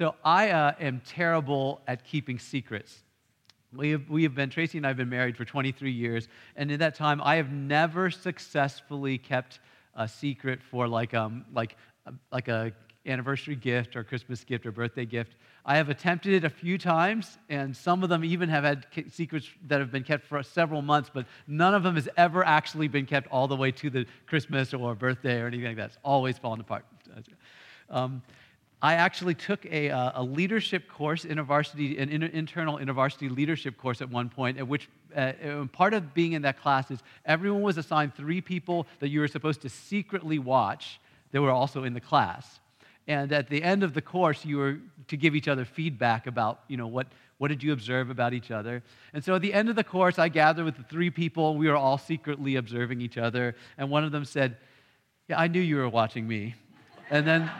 So I uh, am terrible at keeping secrets. We have, we have been, Tracy and I have been married for 23 years, and in that time, I have never successfully kept a secret for like, um, like, like a anniversary gift or Christmas gift or birthday gift. I have attempted it a few times, and some of them even have had secrets that have been kept for several months, but none of them has ever actually been kept all the way to the Christmas or birthday or anything like that. It's always fallen apart. Um, I actually took a, uh, a leadership course, in varsity, an internal InterVarsity leadership course at one point, at which uh, part of being in that class is everyone was assigned three people that you were supposed to secretly watch that were also in the class. And at the end of the course, you were to give each other feedback about, you know, what, what did you observe about each other? And so at the end of the course, I gathered with the three people. We were all secretly observing each other. And one of them said, Yeah, I knew you were watching me. And then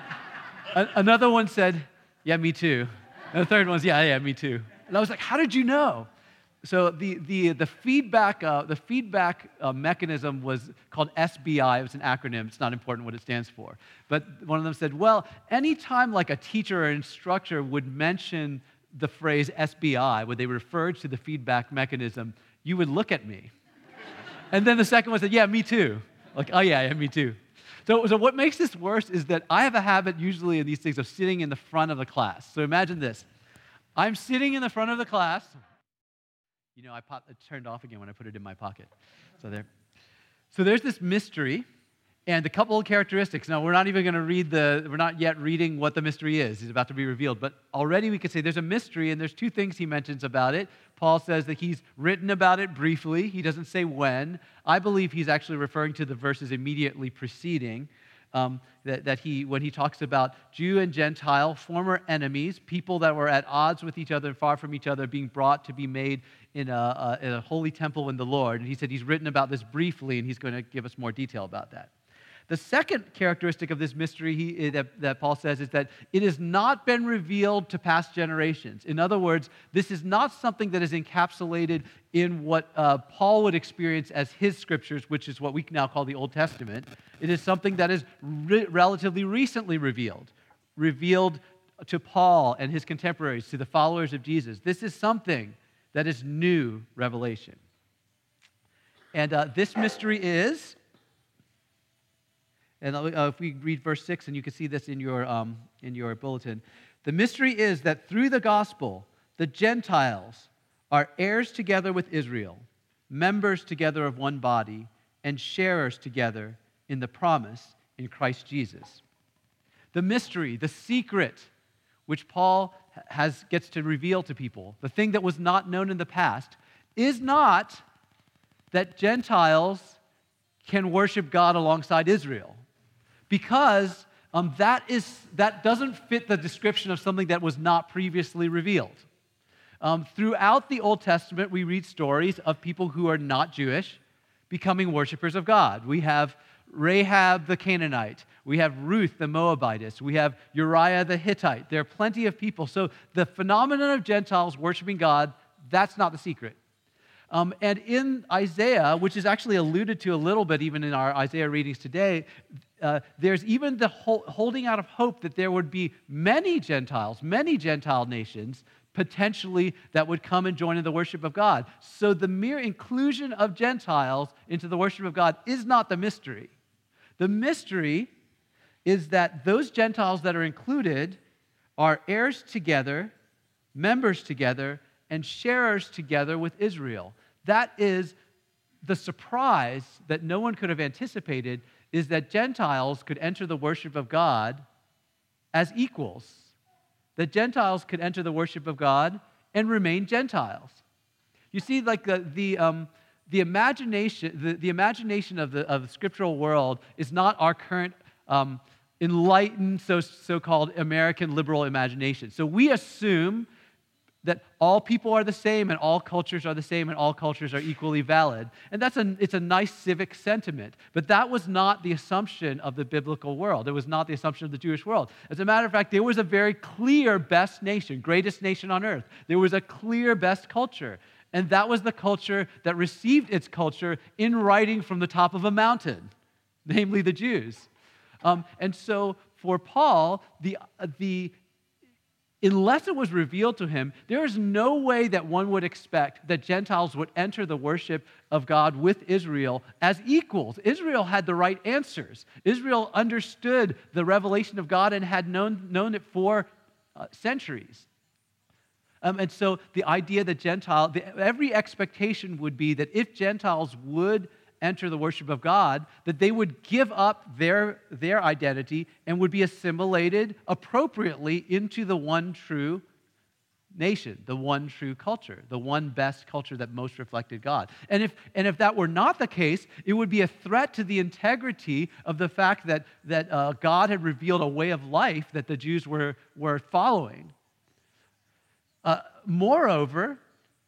another one said, Yeah, me too. And the third one was, Yeah, yeah, me too. And I was like, How did you know? So the, the, the feedback, uh, the feedback uh, mechanism was called SBI. It was an acronym. It's not important what it stands for. But one of them said, well, anytime like a teacher or instructor would mention the phrase SBI, when they referred to the feedback mechanism, you would look at me. and then the second one said, yeah, me too. Like, oh yeah, yeah, me too. So, so what makes this worse is that I have a habit usually in these things of sitting in the front of the class. So imagine this. I'm sitting in the front of the class. You know, I pop, it turned off again when I put it in my pocket. So there. So there's this mystery and a couple of characteristics. Now, we're not even going to read the, we're not yet reading what the mystery is. It's about to be revealed. But already we could say there's a mystery, and there's two things he mentions about it. Paul says that he's written about it briefly. He doesn't say when. I believe he's actually referring to the verses immediately preceding um, that, that he, when he talks about Jew and Gentile, former enemies, people that were at odds with each other and far from each other, being brought to be made in a, a, in a holy temple in the Lord. And he said he's written about this briefly, and he's going to give us more detail about that. The second characteristic of this mystery he, eh, that, that, Paul says is that it has not been revealed to past generations. In other words, this is not something that is encapsulated in what uh, Paul would experience as his scriptures, which is what we now call the Old Testament. It is something that is re- relatively recently revealed, revealed to Paul and his contemporaries, to the followers of Jesus. This is something that is new revelation. And uh, this mystery is and uh, if we read verse 6, and you can see this in your, um, in your bulletin. The mystery is that through the gospel, the Gentiles are heirs together with Israel, members together of one body, and sharers together in the promise in Christ Jesus. The mystery, the secret, which Paul has, gets to reveal to people, the thing that was not known in the past, is not that Gentiles can worship God alongside Israel because um, that, is, that doesn't fit the description of something that was not previously revealed. Um, throughout the Old Testament, we read stories of people who are not Jewish becoming worshipers of God. We have Rahab the Canaanite. We have Ruth the Moabitess. We have Uriah the Hittite. There are plenty of people. So the phenomenon of Gentiles worshiping God, that's not the secret. Um, and in Isaiah, which is actually alluded to a little bit even in our Isaiah readings today, uh, there's even the holding out of hope that there would be many Gentiles, many Gentile nations potentially that would come and join in the worship of God. So the mere inclusion of Gentiles into the worship of God is not the mystery. The mystery is that those Gentiles that are included are heirs together, members together, and sharers together with Israel. That is the surprise that no one could have anticipated is that Gentiles could enter the worship of God as equals. That Gentiles could enter the worship of God and remain Gentiles. You see, like the, the, um, the imagination, the, the imagination of the, of the scriptural world is not our current um, enlightened, so, so-called American liberal imagination. So we assume that all people are the same and all cultures are the same and all cultures are equally valid. And that's a, it's a nice civic sentiment. But that was not the assumption of the biblical world. It was not the assumption of the Jewish world. As a matter of fact, there was a very clear best nation, greatest nation on earth. There was a clear best culture. And that was the culture that received its culture in writing from the top of a mountain, namely the Jews. Um, and so for Paul, the, the unless it was revealed to him, there is no way that one would expect that Gentiles would enter the worship of God with Israel as equals. Israel had the right answers. Israel understood the revelation of God and had known, known it for uh, centuries. Um, and so the idea that Gentile, the, every expectation would be that if Gentiles would enter the worship of God, that they would give up their, their identity and would be assimilated appropriately into the one true nation, the one true culture, the one best culture that most reflected God. And if, and if that were not the case, it would be a threat to the integrity of the fact that, that uh, God had revealed a way of life that the Jews were, were following. Uh, moreover,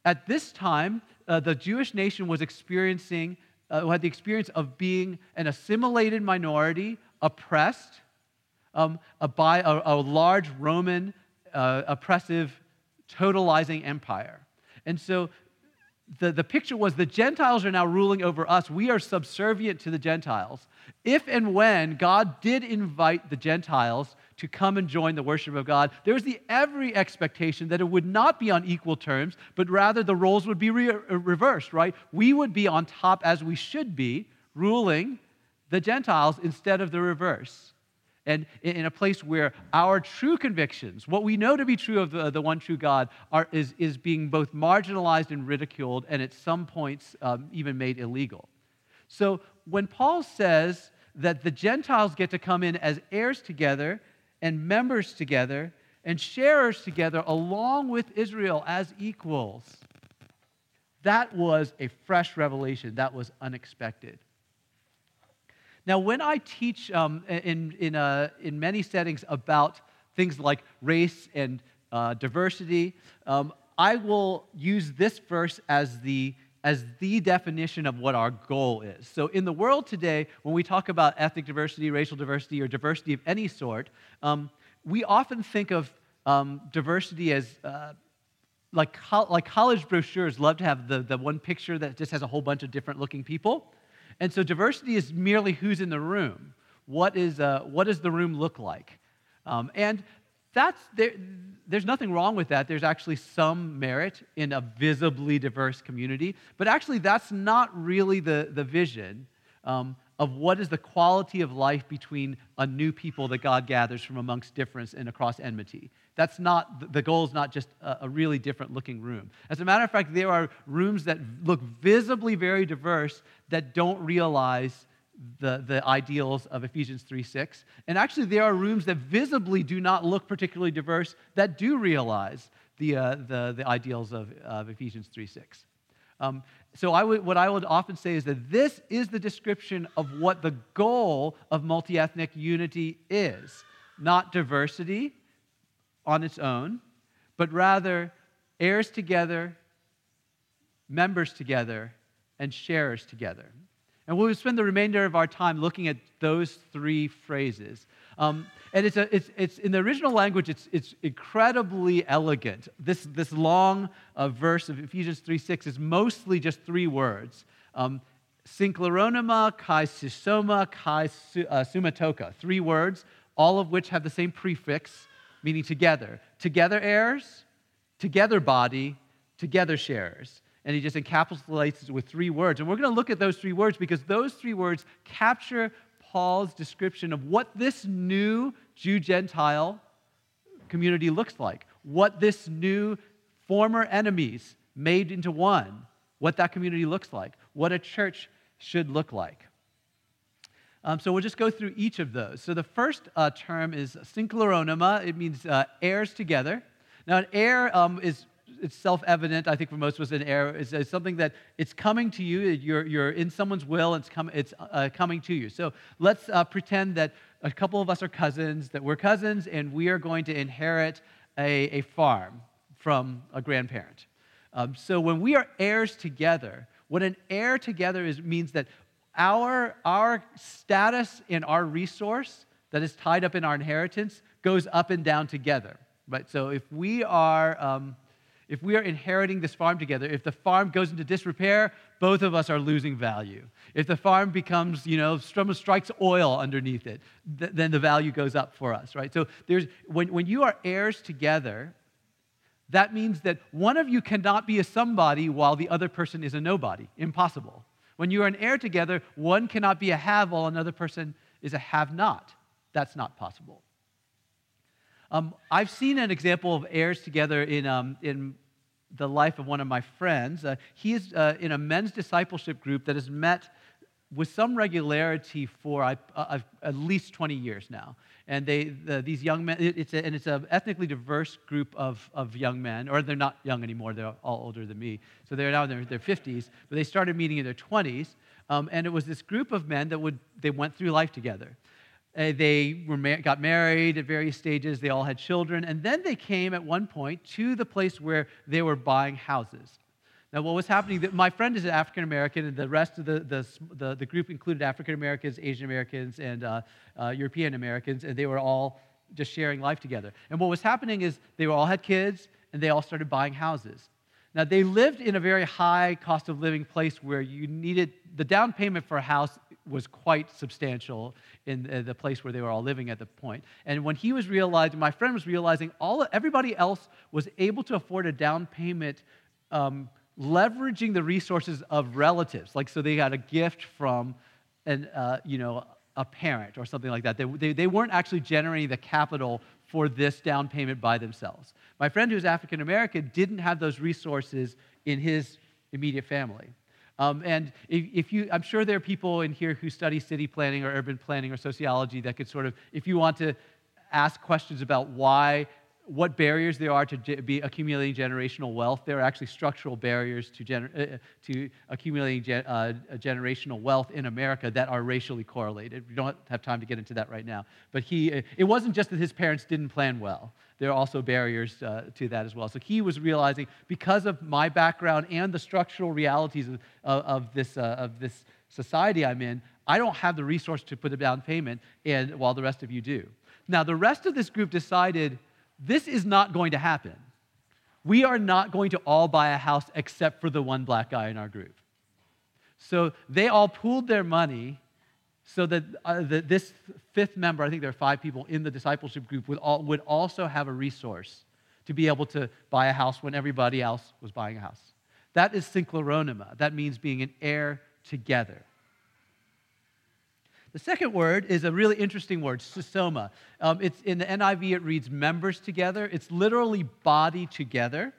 at this time, uh, the Jewish nation was experiencing uh, who had the experience of being an assimilated minority, oppressed um, by a, a, large Roman uh, oppressive, totalizing empire. And so the, the picture was the Gentiles are now ruling over us. We are subservient to the Gentiles. If and when God did invite the Gentiles to come and join the worship of God, there was the every expectation that it would not be on equal terms, but rather the roles would be re- uh, reversed, right? We would be on top as we should be, ruling the Gentiles instead of the reverse. And in a place where our true convictions, what we know to be true of the, the one true God, are, is, is being both marginalized and ridiculed, and at some points um, even made illegal. So when Paul says that the Gentiles get to come in as heirs together, and members together and sharers together along with Israel as equals. That was a fresh revelation. That was unexpected. Now, when I teach um, in, in, uh, in many settings about things like race and uh, diversity, um, I will use this verse as the as the definition of what our goal is. So, in the world today, when we talk about ethnic diversity, racial diversity, or diversity of any sort, um, we often think of um, diversity as uh, like, co- like college brochures love to have the, the one picture that just has a whole bunch of different looking people. And so, diversity is merely who's in the room. What, is, uh, what does the room look like? Um, and that's there, there's nothing wrong with that. There's actually some merit in a visibly diverse community, but actually, that's not really the, the vision um, of what is the quality of life between a new people that God gathers from amongst difference and across enmity. That's not, the goal is not just a, a really different looking room. As a matter of fact, there are rooms that look visibly very diverse that don't realize the, the ideals of Ephesians 3 6. And actually, there are rooms that visibly do not look particularly diverse that do realize the, uh, the, the ideals of, of Ephesians 3 6. Um, so, what I would often say is that this is the description of what the goal of multi ethnic unity is not diversity on its own, but rather heirs together, members together, and sharers together. And we'll spend the remainder of our time looking at those three phrases. Um, and it's, a, it's, it's, in the original language, it's, it's incredibly elegant. This, this long uh, verse of Ephesians 3 6 is mostly just three words um, synkleronema, kai sisoma, kai uh, sumatoka. Three words, all of which have the same prefix, meaning together. Together heirs, together body, together sharers and he just encapsulates it with three words. And we're going to look at those three words because those three words capture Paul's description of what this new Jew Gentile community looks like, what this new former enemies made into one, what that community looks like, what a church should look like. Um, so we'll just go through each of those. So the first uh, term is synkleronema. It means uh, heirs together. Now, an heir um, is it's self-evident, I think, for most of us, an heir is, is something that it's coming to you. You're, you're in someone's will. It's, com- it's uh, coming to you. So let's uh, pretend that a couple of us are cousins, that we're cousins, and we are going to inherit a, a farm from a grandparent. Um, so when we are heirs together, what an heir together is means that our, our status and our resource that is tied up in our inheritance goes up and down together. Right? So if we are um, If we are inheriting this farm together, if the farm goes into disrepair, both of us are losing value. If the farm becomes, you know, strikes oil underneath it, th- then the value goes up for us, right? So there's when, when you are heirs together, that means that one of you cannot be a somebody while the other person is a nobody. Impossible. When you are an heir together, one cannot be a have while another person is a have not. That's not possible. Um, I've seen an example of heirs together in, um, in the life of one of my friends. Uh, he is uh, in a men's discipleship group that has met with some regularity for uh, uh at least 20 years now. And they, the, these young men, it's a, and it's an ethnically diverse group of, of young men, or they're not young anymore, they're all older than me. So they're now in their, their 50s, but they started meeting in their 20s. Um, and it was this group of men that would, they went through life together. Uh, they were ma- got married at various stages. They all had children. And then they came at one point to the place where they were buying houses. Now, what was happening, my friend is an African American, and the rest of the, the, the, the group included African Americans, Asian Americans, and uh, uh, European Americans, and they were all just sharing life together. And what was happening is they all had kids, and they all started buying houses. Now, they lived in a very high cost of living place where you needed the down payment for a house was quite substantial in the place where they were all living at the point. And when he was realizing, my friend was realizing, all everybody else was able to afford a down payment, um, leveraging the resources of relatives. Like, so they got a gift from an, uh, you know, a parent or something like that. They, they, they weren't actually generating the capital for this down payment by themselves. My friend who's African American didn't have those resources in his immediate family. Um, and if, if, you, I'm sure there are people in here who study city planning or urban planning or sociology that could sort of, if you want to ask questions about why what barriers there are to be accumulating generational wealth. There are actually structural barriers to, gener- uh, to accumulating ge- uh, generational wealth in America that are racially correlated. We don't have time to get into that right now. But he, uh, it wasn't just that his parents didn't plan well. There are also barriers uh, to that as well. So he was realizing because of my background and the structural realities of, of, this, uh, of this society I'm in, I don't have the resource to put a down payment, and while the rest of you do. Now, the rest of this group decided this is not going to happen. We are not going to all buy a house except for the one black guy in our group. So they all pooled their money so that, uh, that this fifth member, I think there are five people in the discipleship group, would, all, would also have a resource to be able to buy a house when everybody else was buying a house. That is synchleronema. That means being an heir together. The second word is a really interesting word, susoma. Um, it's in the NIV, it reads members together. It's literally body together.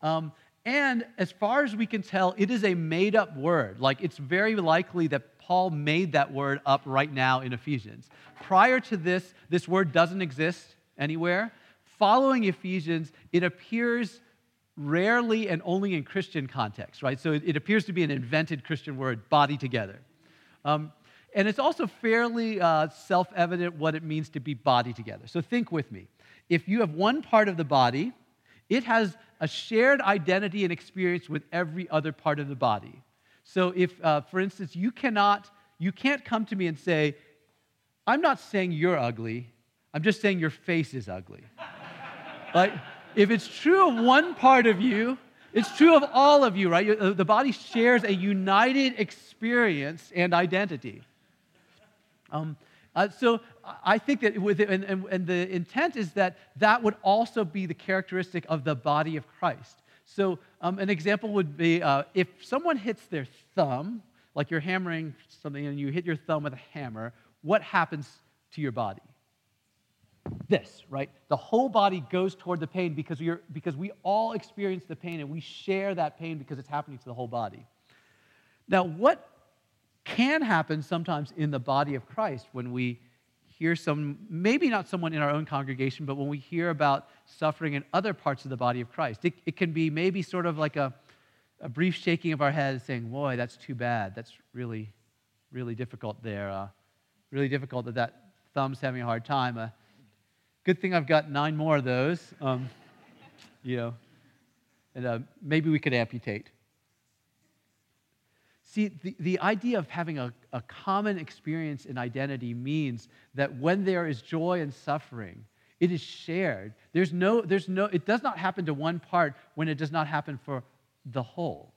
Um, and as far as we can tell, it is a made up word. Like it's very likely that Paul made that word up right now in Ephesians. Prior to this, this word doesn't exist anywhere. Following Ephesians, it appears rarely and only in Christian context, right? So it, it appears to be an invented Christian word, body together. Um, and it's also fairly uh, self evident what it means to be body together. So think with me. If you have one part of the body, it has a shared identity and experience with every other part of the body. So if, uh, for instance, you cannot, you can't come to me and say, I'm not saying you're ugly, I'm just saying your face is ugly. like, if it's true of one part of you, it's true of all of you, right? Uh, the body shares a united experience and identity. Um, uh, so I think that with it, and, and, and, the intent is that that would also be the characteristic of the body of Christ. So um, an example would be uh, if someone hits their thumb, like you're hammering something and you hit your thumb with a hammer, what happens to your body? This, right? The whole body goes toward the pain because, we are, because we all experience the pain and we share that pain because it's happening to the whole body. Now, what can happen sometimes in the body of Christ when we hear some, maybe not someone in our own congregation, but when we hear about suffering in other parts of the body of Christ. It, it can be maybe sort of like a, a brief shaking of our head saying, boy, that's too bad. That's really, really difficult there. Uh, really difficult that that thumb's having a hard time. Uh, good thing I've got nine more of those. Um, you know, and uh, maybe we could amputate. See, the, the idea of having a, a common experience in identity means that when there is joy and suffering, It is shared. There's no, there's no, it does not happen to one part when it does not happen for the whole.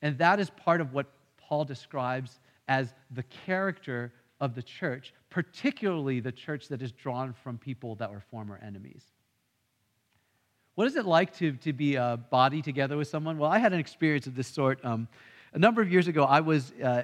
And that is part of what Paul describes as the character of the church, particularly the church that is drawn from people that were former enemies. What is it like to, to be a body together with someone? Well, I had an experience of this sort. Um, a number of years ago, I was uh,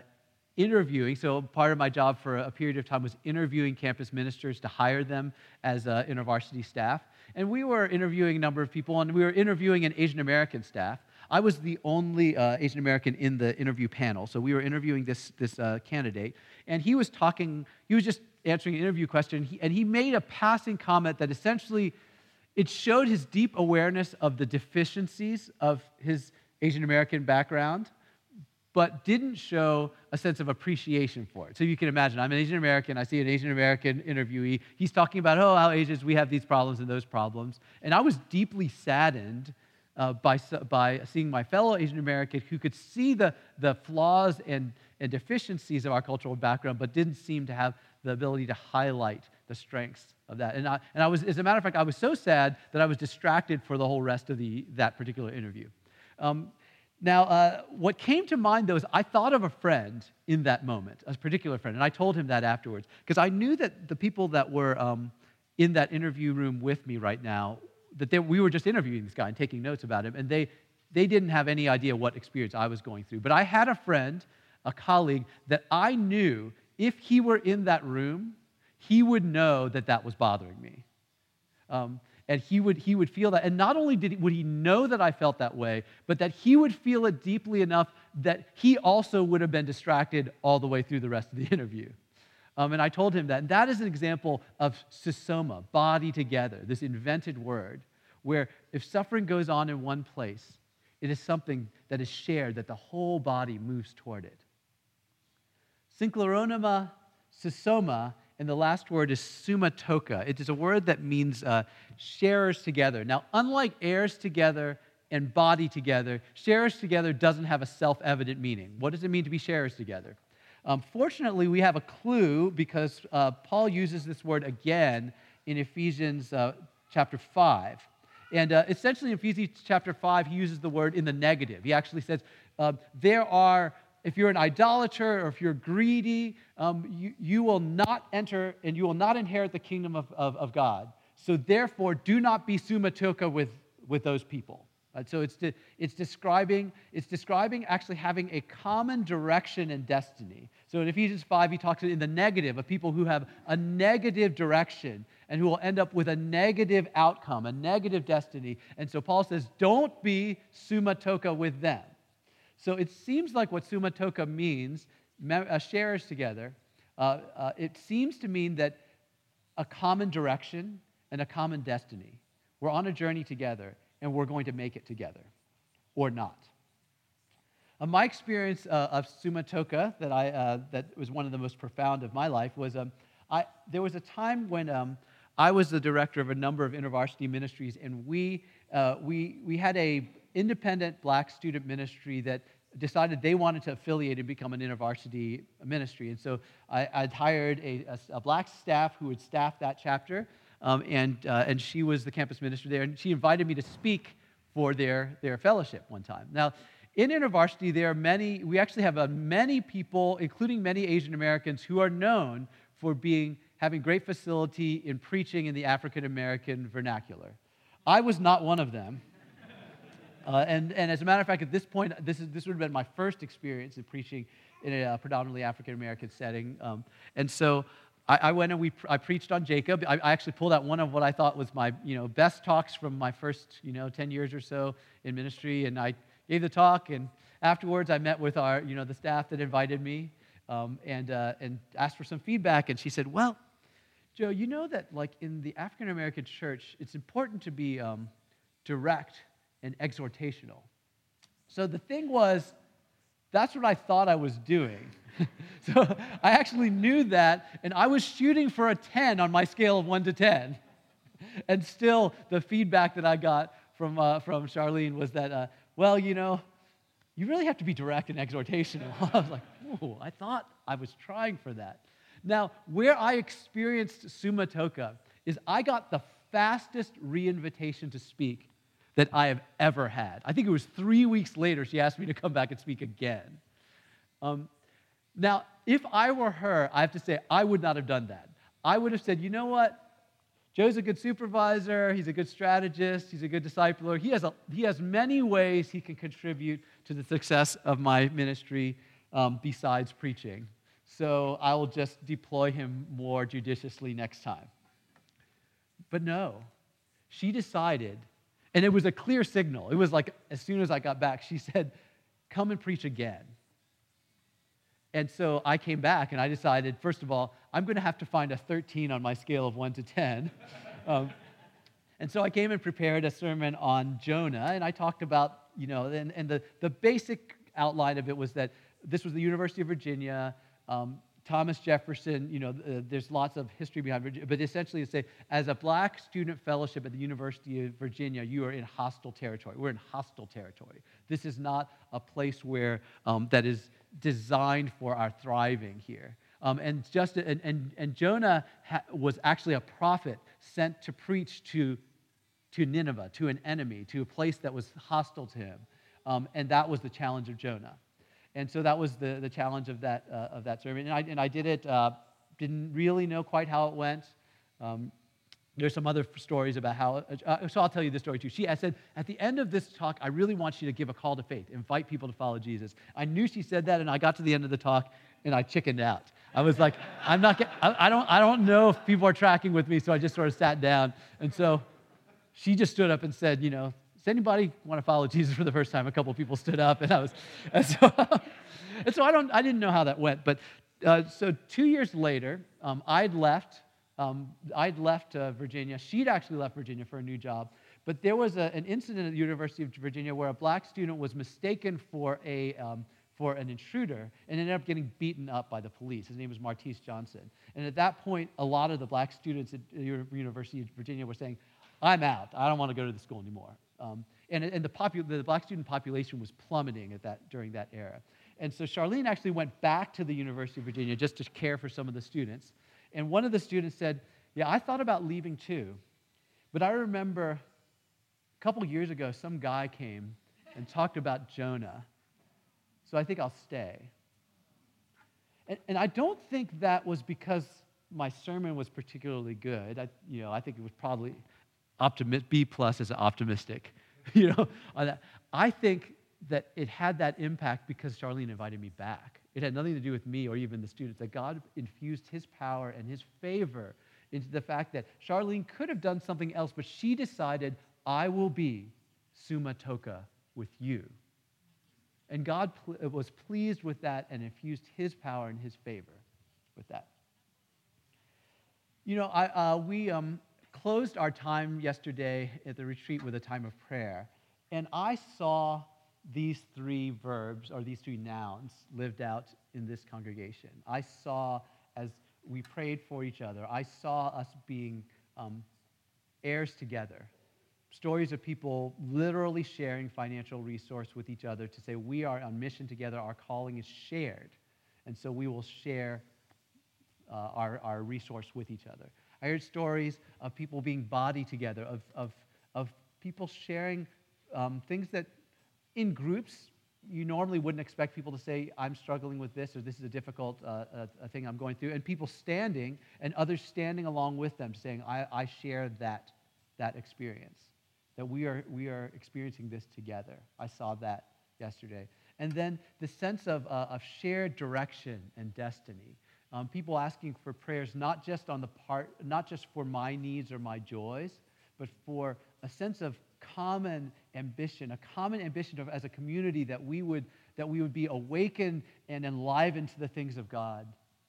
interviewing. So, part of my job for a period of time was interviewing campus ministers to hire them as uh, intervarsity staff. And we were interviewing a number of people, and we were interviewing an Asian American staff. I was the only uh, Asian American in the interview panel. So, we were interviewing this, this uh, candidate, and he was talking, he was just answering an interview question, and he made a passing comment that essentially it showed his deep awareness of the deficiencies of his Asian American background but didn't show a sense of appreciation for it. So you can imagine, I'm an Asian American, I see an Asian American interviewee. He's talking about, oh, how Asians, we have these problems and those problems. And I was deeply saddened uh, by, by seeing my fellow Asian American who could see the, the flaws and, and deficiencies of our cultural background, but didn't seem to have the ability to highlight the strengths of that. And I, and I was, as a matter of fact, I was so sad that I was distracted for the whole rest of the, that particular interview. Um, now, uh, what came to mind though is I thought of a friend in that moment, a particular friend, and I told him that afterwards because I knew that the people that were um, in that interview room with me right now, that they, we were just interviewing this guy and taking notes about him, and they, they didn't have any idea what experience I was going through. But I had a friend, a colleague, that I knew if he were in that room, he would know that that was bothering me. Um, and he would, he would feel that. And not only did he, would he know that I felt that way, but that he would feel it deeply enough that he also would have been distracted all the way through the rest of the interview. Um, and I told him that. And that is an example of sysoma, body together, this invented word, where if suffering goes on in one place, it is something that is shared, that the whole body moves toward it. Synchleronema sysoma and the last word is sumatoka. It is a word that means uh, sharers together. Now, unlike heirs together and body together, sharers together doesn't have a self evident meaning. What does it mean to be sharers together? Um, fortunately, we have a clue because uh, Paul uses this word again in Ephesians uh, chapter 5. And uh, essentially, in Ephesians chapter 5, he uses the word in the negative. He actually says, uh, There are if you're an idolater or if you're greedy, um, you, you will not enter and you will not inherit the kingdom of, of, of God. So therefore, do not be sumatoka with, with those people. Right? So it's, de, it's, describing, it's describing actually having a common direction and destiny. So in Ephesians 5, he talks in the negative of people who have a negative direction and who will end up with a negative outcome, a negative destiny. And so Paul says, don't be sumatoka with them. So it seems like what sumatoka means, uh, shares together, uh, uh, it seems to mean that a common direction and a common destiny. We're on a journey together and we're going to make it together or not. Uh, my experience uh, of sumatoka that, I, uh, that was one of the most profound of my life was um, I, there was a time when um, I was the director of a number of InterVarsity ministries, and we, we, we had a independent black student ministry that decided they wanted to affiliate and become an InterVarsity ministry. And so I, would hired a, a, a, black staff who would staff that chapter, um, and, uh, and she was the campus minister there. And she invited me to speak for their, their fellowship one time. Now, in InterVarsity, there are many, we actually have uh, many people, including many Asian Americans, who are known for being, having great facility in preaching in the African American vernacular. I was not one of them. Uh, and, and as a matter of fact, at this point, this, is, this would have been my first experience in preaching in a uh, predominantly African American setting. Um, and so I, I, went and we, I preached on Jacob. I, I, actually pulled out one of what I thought was my you know, best talks from my first you know, 10 years or so in ministry. And I gave the talk, and afterwards I met with our, you know, the staff that invited me um, and, uh, and asked for some feedback. And she said, Well, Joe, you know that like in the African American church, it's important to be um, direct and exhortational. So the thing was, that's what I thought I was doing. so I actually knew that, and I was shooting for a 10 on my scale of 1 to 10. And still, the feedback that I got from, uh, from Charlene was that, uh, well, you know, you really have to be direct and exhortational. I was like, oh, I thought I was trying for that. Now, where I experienced sumatoka is I got the fastest reinvitation to speak that I have ever had. I think it was three weeks later she asked me to come back and speak again. Um, now, if I were her, I have to say, I would not have done that. I would have said, you know what? Joe's a good supervisor, he's a good strategist, he's a good discipler. He has, a, he has many ways he can contribute to the success of my ministry um, besides preaching. So I will just deploy him more judiciously next time. But no, she decided, and it was a clear signal. It was like as soon as I got back, she said, Come and preach again. And so I came back and I decided, first of all, I'm going to have to find a 13 on my scale of 1 to 10. Um, and so I came and prepared a sermon on Jonah, and I talked about, you know, and, and the, the basic outline of it was that this was the University of Virginia. Um, Thomas Jefferson, you know, uh, there's lots of history behind Virginia, but essentially to say, as a black student fellowship at the University of Virginia, you are in hostile territory. We're in hostile territory. This is not a place where um, that is designed for our thriving here. Um, and, just, and, and, and Jonah ha- was actually a prophet sent to preach to, to Nineveh, to an enemy, to a place that was hostile to him. Um, and that was the challenge of Jonah. And so that was the, the challenge of that, uh, of that sermon. And I, and I did it, uh, didn't really know quite how it went. Um, there's some other stories about how, uh, so I'll tell you this story too. She I said, at the end of this talk, I really want you to give a call to faith, invite people to follow Jesus. I knew she said that, and I got to the end of the talk, and I chickened out. I was like, I'm not, I, I, don't, I don't know if people are tracking with me, so I just sort of sat down. And so she just stood up and said, you know, does anybody want to follow Jesus for the first time? A couple people stood up, and I was, and so, and so I don't, I didn't know how that went. But uh, so two years later, um, I'd left, um, I'd left uh, Virginia. She'd actually left Virginia for a new job. But there was a, an incident at the University of Virginia where a black student was mistaken for a um, for an intruder and ended up getting beaten up by the police. His name was Martese Johnson. And at that point, a lot of the black students at the University of Virginia were saying, I'm out. I don't want to go to the school anymore. Um, and and the, popu- the black student population was plummeting at that, during that era. And so Charlene actually went back to the University of Virginia just to care for some of the students. And one of the students said, Yeah, I thought about leaving too. But I remember a couple years ago, some guy came and talked about Jonah. So I think I'll stay. And, and I don't think that was because my sermon was particularly good. I, you know, I think it was probably optimi- B plus is optimistic. you know. I think that it had that impact because Charlene invited me back. It had nothing to do with me or even the students, that God infused his power and his favor into the fact that Charlene could have done something else, but she decided, I will be summa toka with you. And God pl- was pleased with that and infused his power and his favor with that. You know, I, uh, we, um, closed our time yesterday at the retreat with a time of prayer, and I saw these three verbs or these three nouns lived out in this congregation. I saw as we prayed for each other, I saw us being um, heirs together. Stories of people literally sharing financial resource with each other to say, we are on mission together, our calling is shared. And so we will share uh, our, our resource with each other. I heard stories of people being body together, of, of, of people sharing um, things that in groups you normally wouldn't expect people to say, I'm struggling with this, or this is a difficult uh, a, a thing I'm going through. And people standing and others standing along with them saying, I, I share that, that experience, that we are, we are experiencing this together. I saw that yesterday. And then the sense of, uh, of shared direction and destiny. Um, people asking for prayers not just on the part, not just for my needs or my joys, but for a sense of common ambition, a common ambition of, as a community that we would that we would be awakened and enlivened to the things of God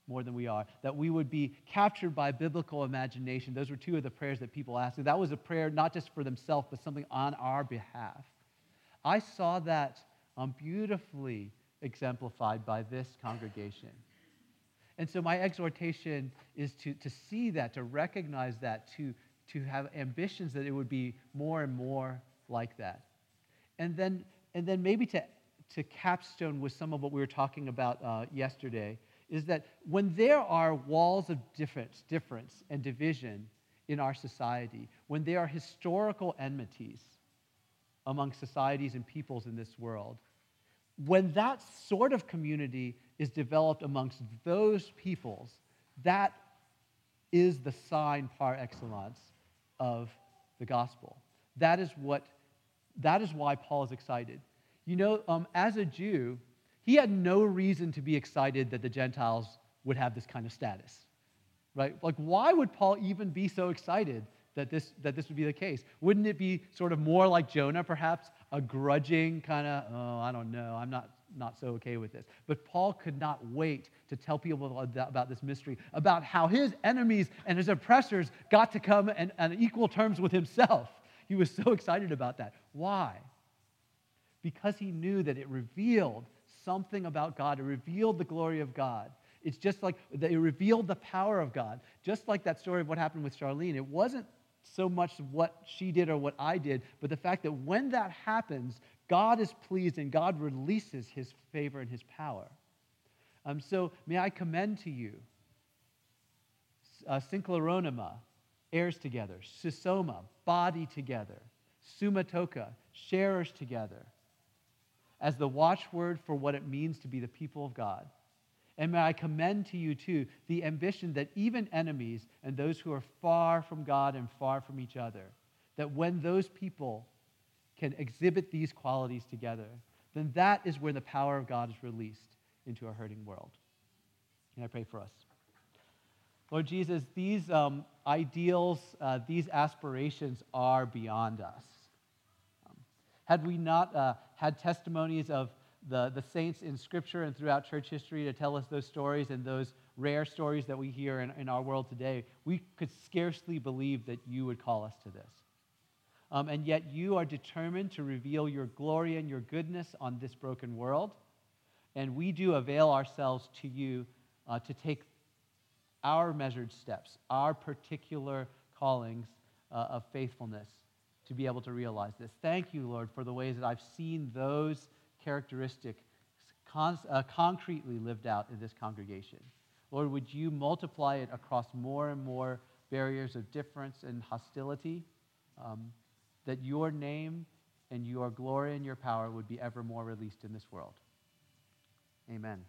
more than we are, that we would be captured by biblical imagination. Those were two of the prayers that people asked. that was a prayer not just for themselves, but something on our behalf. I saw that um, beautifully exemplified by this congregation. And so my exhortation is to, to see that, to recognize that, to, to have ambitions that it would be more and more like that. And then, and then maybe to, to capstone with some of what we were talking about uh, yesterday is that when there are walls of difference, difference and division in our society, when there are historical enmities among societies and peoples in this world, when that sort of community is developed amongst those peoples, that is the sign par excellence of the gospel. That is what that is why Paul is excited. You know, um, as a Jew, he had no reason to be excited that the Gentiles would have this kind of status, right? Like, why would Paul even be so excited that this, that this would be the case? Wouldn't it be sort of more like Jonah, perhaps, a grudging kind of, oh, I don't know, I'm not, not so okay with this. But Paul could not wait to tell people about this mystery, about how his enemies and his oppressors got to come and, on equal terms with himself. He was so excited about that. Why? Because he knew that it revealed something about God, it revealed the glory of God. It's just like it revealed the power of God. Just like that story of what happened with Charlene. It wasn't so much what she did or what I did, but the fact that when that happens, God is pleased and God releases his favor and his power. Um, so may I commend to you uh, synkleronema, heirs together, sisoma, body together, sumatoka, sharers together, as the watchword for what it means to be the people of God. And may I commend to you, too, the ambition that even enemies and those who are far from God and far from each other, that when those people can exhibit these qualities together, then that is where the power of God is released into a hurting world. And I pray for us. Lord Jesus, these um, ideals, uh, these aspirations are beyond us. Um, had we not uh, had testimonies of the, the saints in Scripture and throughout church history to tell us those stories and those rare stories that we hear in, in our world today, we could scarcely believe that you would call us to this. Um, and yet you are determined to reveal your glory and your goodness on this broken world. And we do avail ourselves to you uh, to take our measured steps, our particular callings uh, of faithfulness to be able to realize this. Thank you, Lord, for the ways that I've seen those characteristics con- uh, concretely lived out in this congregation. Lord, would you multiply it across more and more barriers of difference and hostility, um, that your name and your glory and your power would be ever more released in this world. Amen.